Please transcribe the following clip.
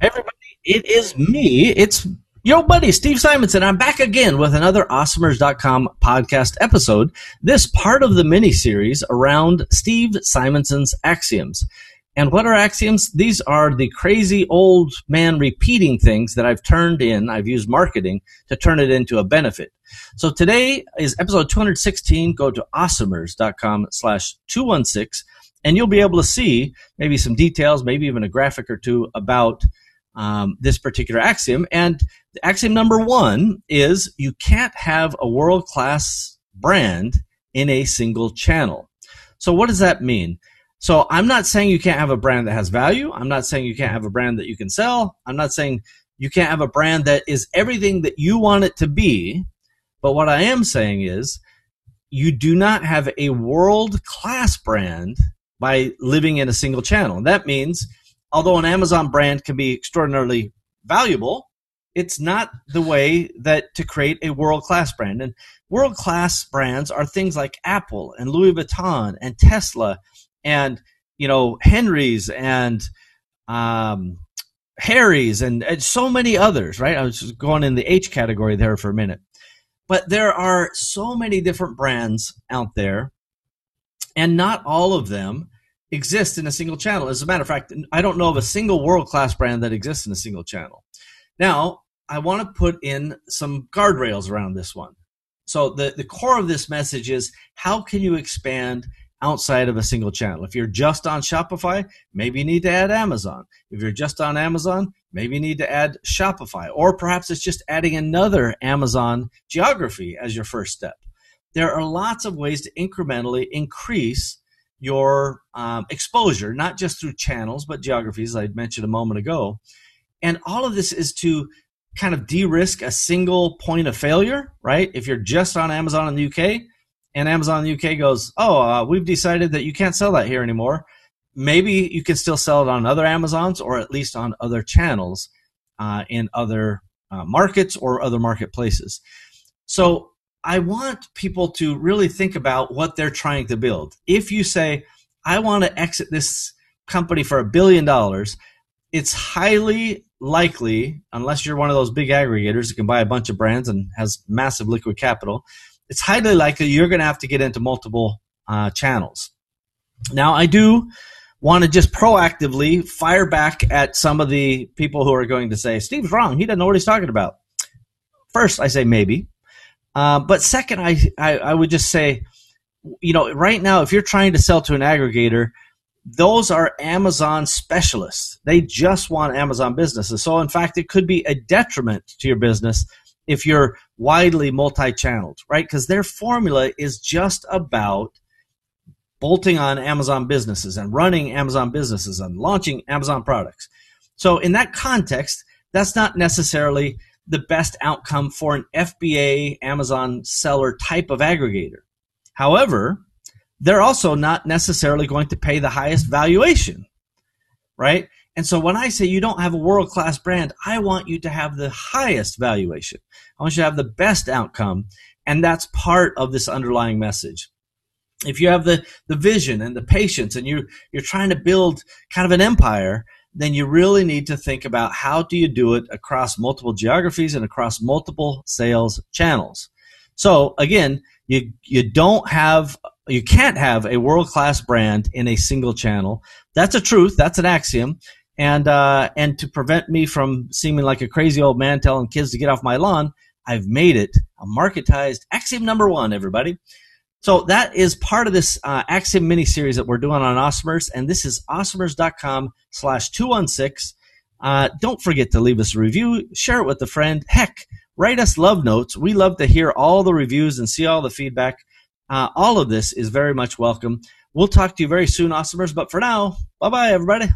everybody, it is me. It's your buddy, Steve Simonson. I'm back again with another Awesomers.com podcast episode. This part of the mini series around Steve Simonson's axioms. And what are axioms? These are the crazy old man repeating things that I've turned in. I've used marketing to turn it into a benefit. So today is episode 216. Go to awesomers.com slash 216 and you'll be able to see maybe some details, maybe even a graphic or two about um, this particular axiom. And the axiom number one is you can't have a world class brand in a single channel. So what does that mean? So I'm not saying you can't have a brand that has value. I'm not saying you can't have a brand that you can sell. I'm not saying you can't have a brand that is everything that you want it to be. But what I am saying is you do not have a world class brand by living in a single channel. And that means although an Amazon brand can be extraordinarily valuable, it's not the way that to create a world class brand. And world class brands are things like Apple and Louis Vuitton and Tesla and you know Henry's and um, Harry's and, and so many others. Right? I was just going in the H category there for a minute, but there are so many different brands out there, and not all of them exist in a single channel. As a matter of fact, I don't know of a single world class brand that exists in a single channel. Now, I want to put in some guardrails around this one. So the, the core of this message is how can you expand outside of a single channel? If you're just on Shopify, maybe you need to add Amazon. If you're just on Amazon, maybe you need to add Shopify. Or perhaps it's just adding another Amazon geography as your first step. There are lots of ways to incrementally increase your um, exposure, not just through channels, but geographies, I mentioned a moment ago. And all of this is to kind of de risk a single point of failure, right? If you're just on Amazon in the UK and Amazon in the UK goes, oh, uh, we've decided that you can't sell that here anymore, maybe you can still sell it on other Amazons or at least on other channels uh, in other uh, markets or other marketplaces. So I want people to really think about what they're trying to build. If you say, I want to exit this company for a billion dollars, it's highly likely, unless you're one of those big aggregators that can buy a bunch of brands and has massive liquid capital, it's highly likely you're going to have to get into multiple uh, channels. Now, I do want to just proactively fire back at some of the people who are going to say, Steve's wrong. He doesn't know what he's talking about. First, I say maybe. Uh, but second, I, I, I would just say, you know, right now, if you're trying to sell to an aggregator, those are Amazon specialists. They just want Amazon businesses. So, in fact, it could be a detriment to your business if you're widely multi-channeled, right? Because their formula is just about bolting on Amazon businesses and running Amazon businesses and launching Amazon products. So, in that context, that's not necessarily the best outcome for an FBA Amazon seller type of aggregator. However, they're also not necessarily going to pay the highest valuation, right? And so when I say you don't have a world class brand, I want you to have the highest valuation. I want you to have the best outcome. And that's part of this underlying message. If you have the, the vision and the patience and you're, you're trying to build kind of an empire, then you really need to think about how do you do it across multiple geographies and across multiple sales channels. So again, you you don't have you can't have a world class brand in a single channel. That's a truth. That's an axiom. And uh, and to prevent me from seeming like a crazy old man telling kids to get off my lawn, I've made it a marketized axiom number one. Everybody, so that is part of this uh, Axiom mini series that we're doing on Awesomers, and this is awesomers.com slash 216. Uh, don't forget to leave us a review, share it with a friend. Heck, write us love notes. We love to hear all the reviews and see all the feedback. Uh, all of this is very much welcome. We'll talk to you very soon, Awesomers, but for now, bye bye, everybody.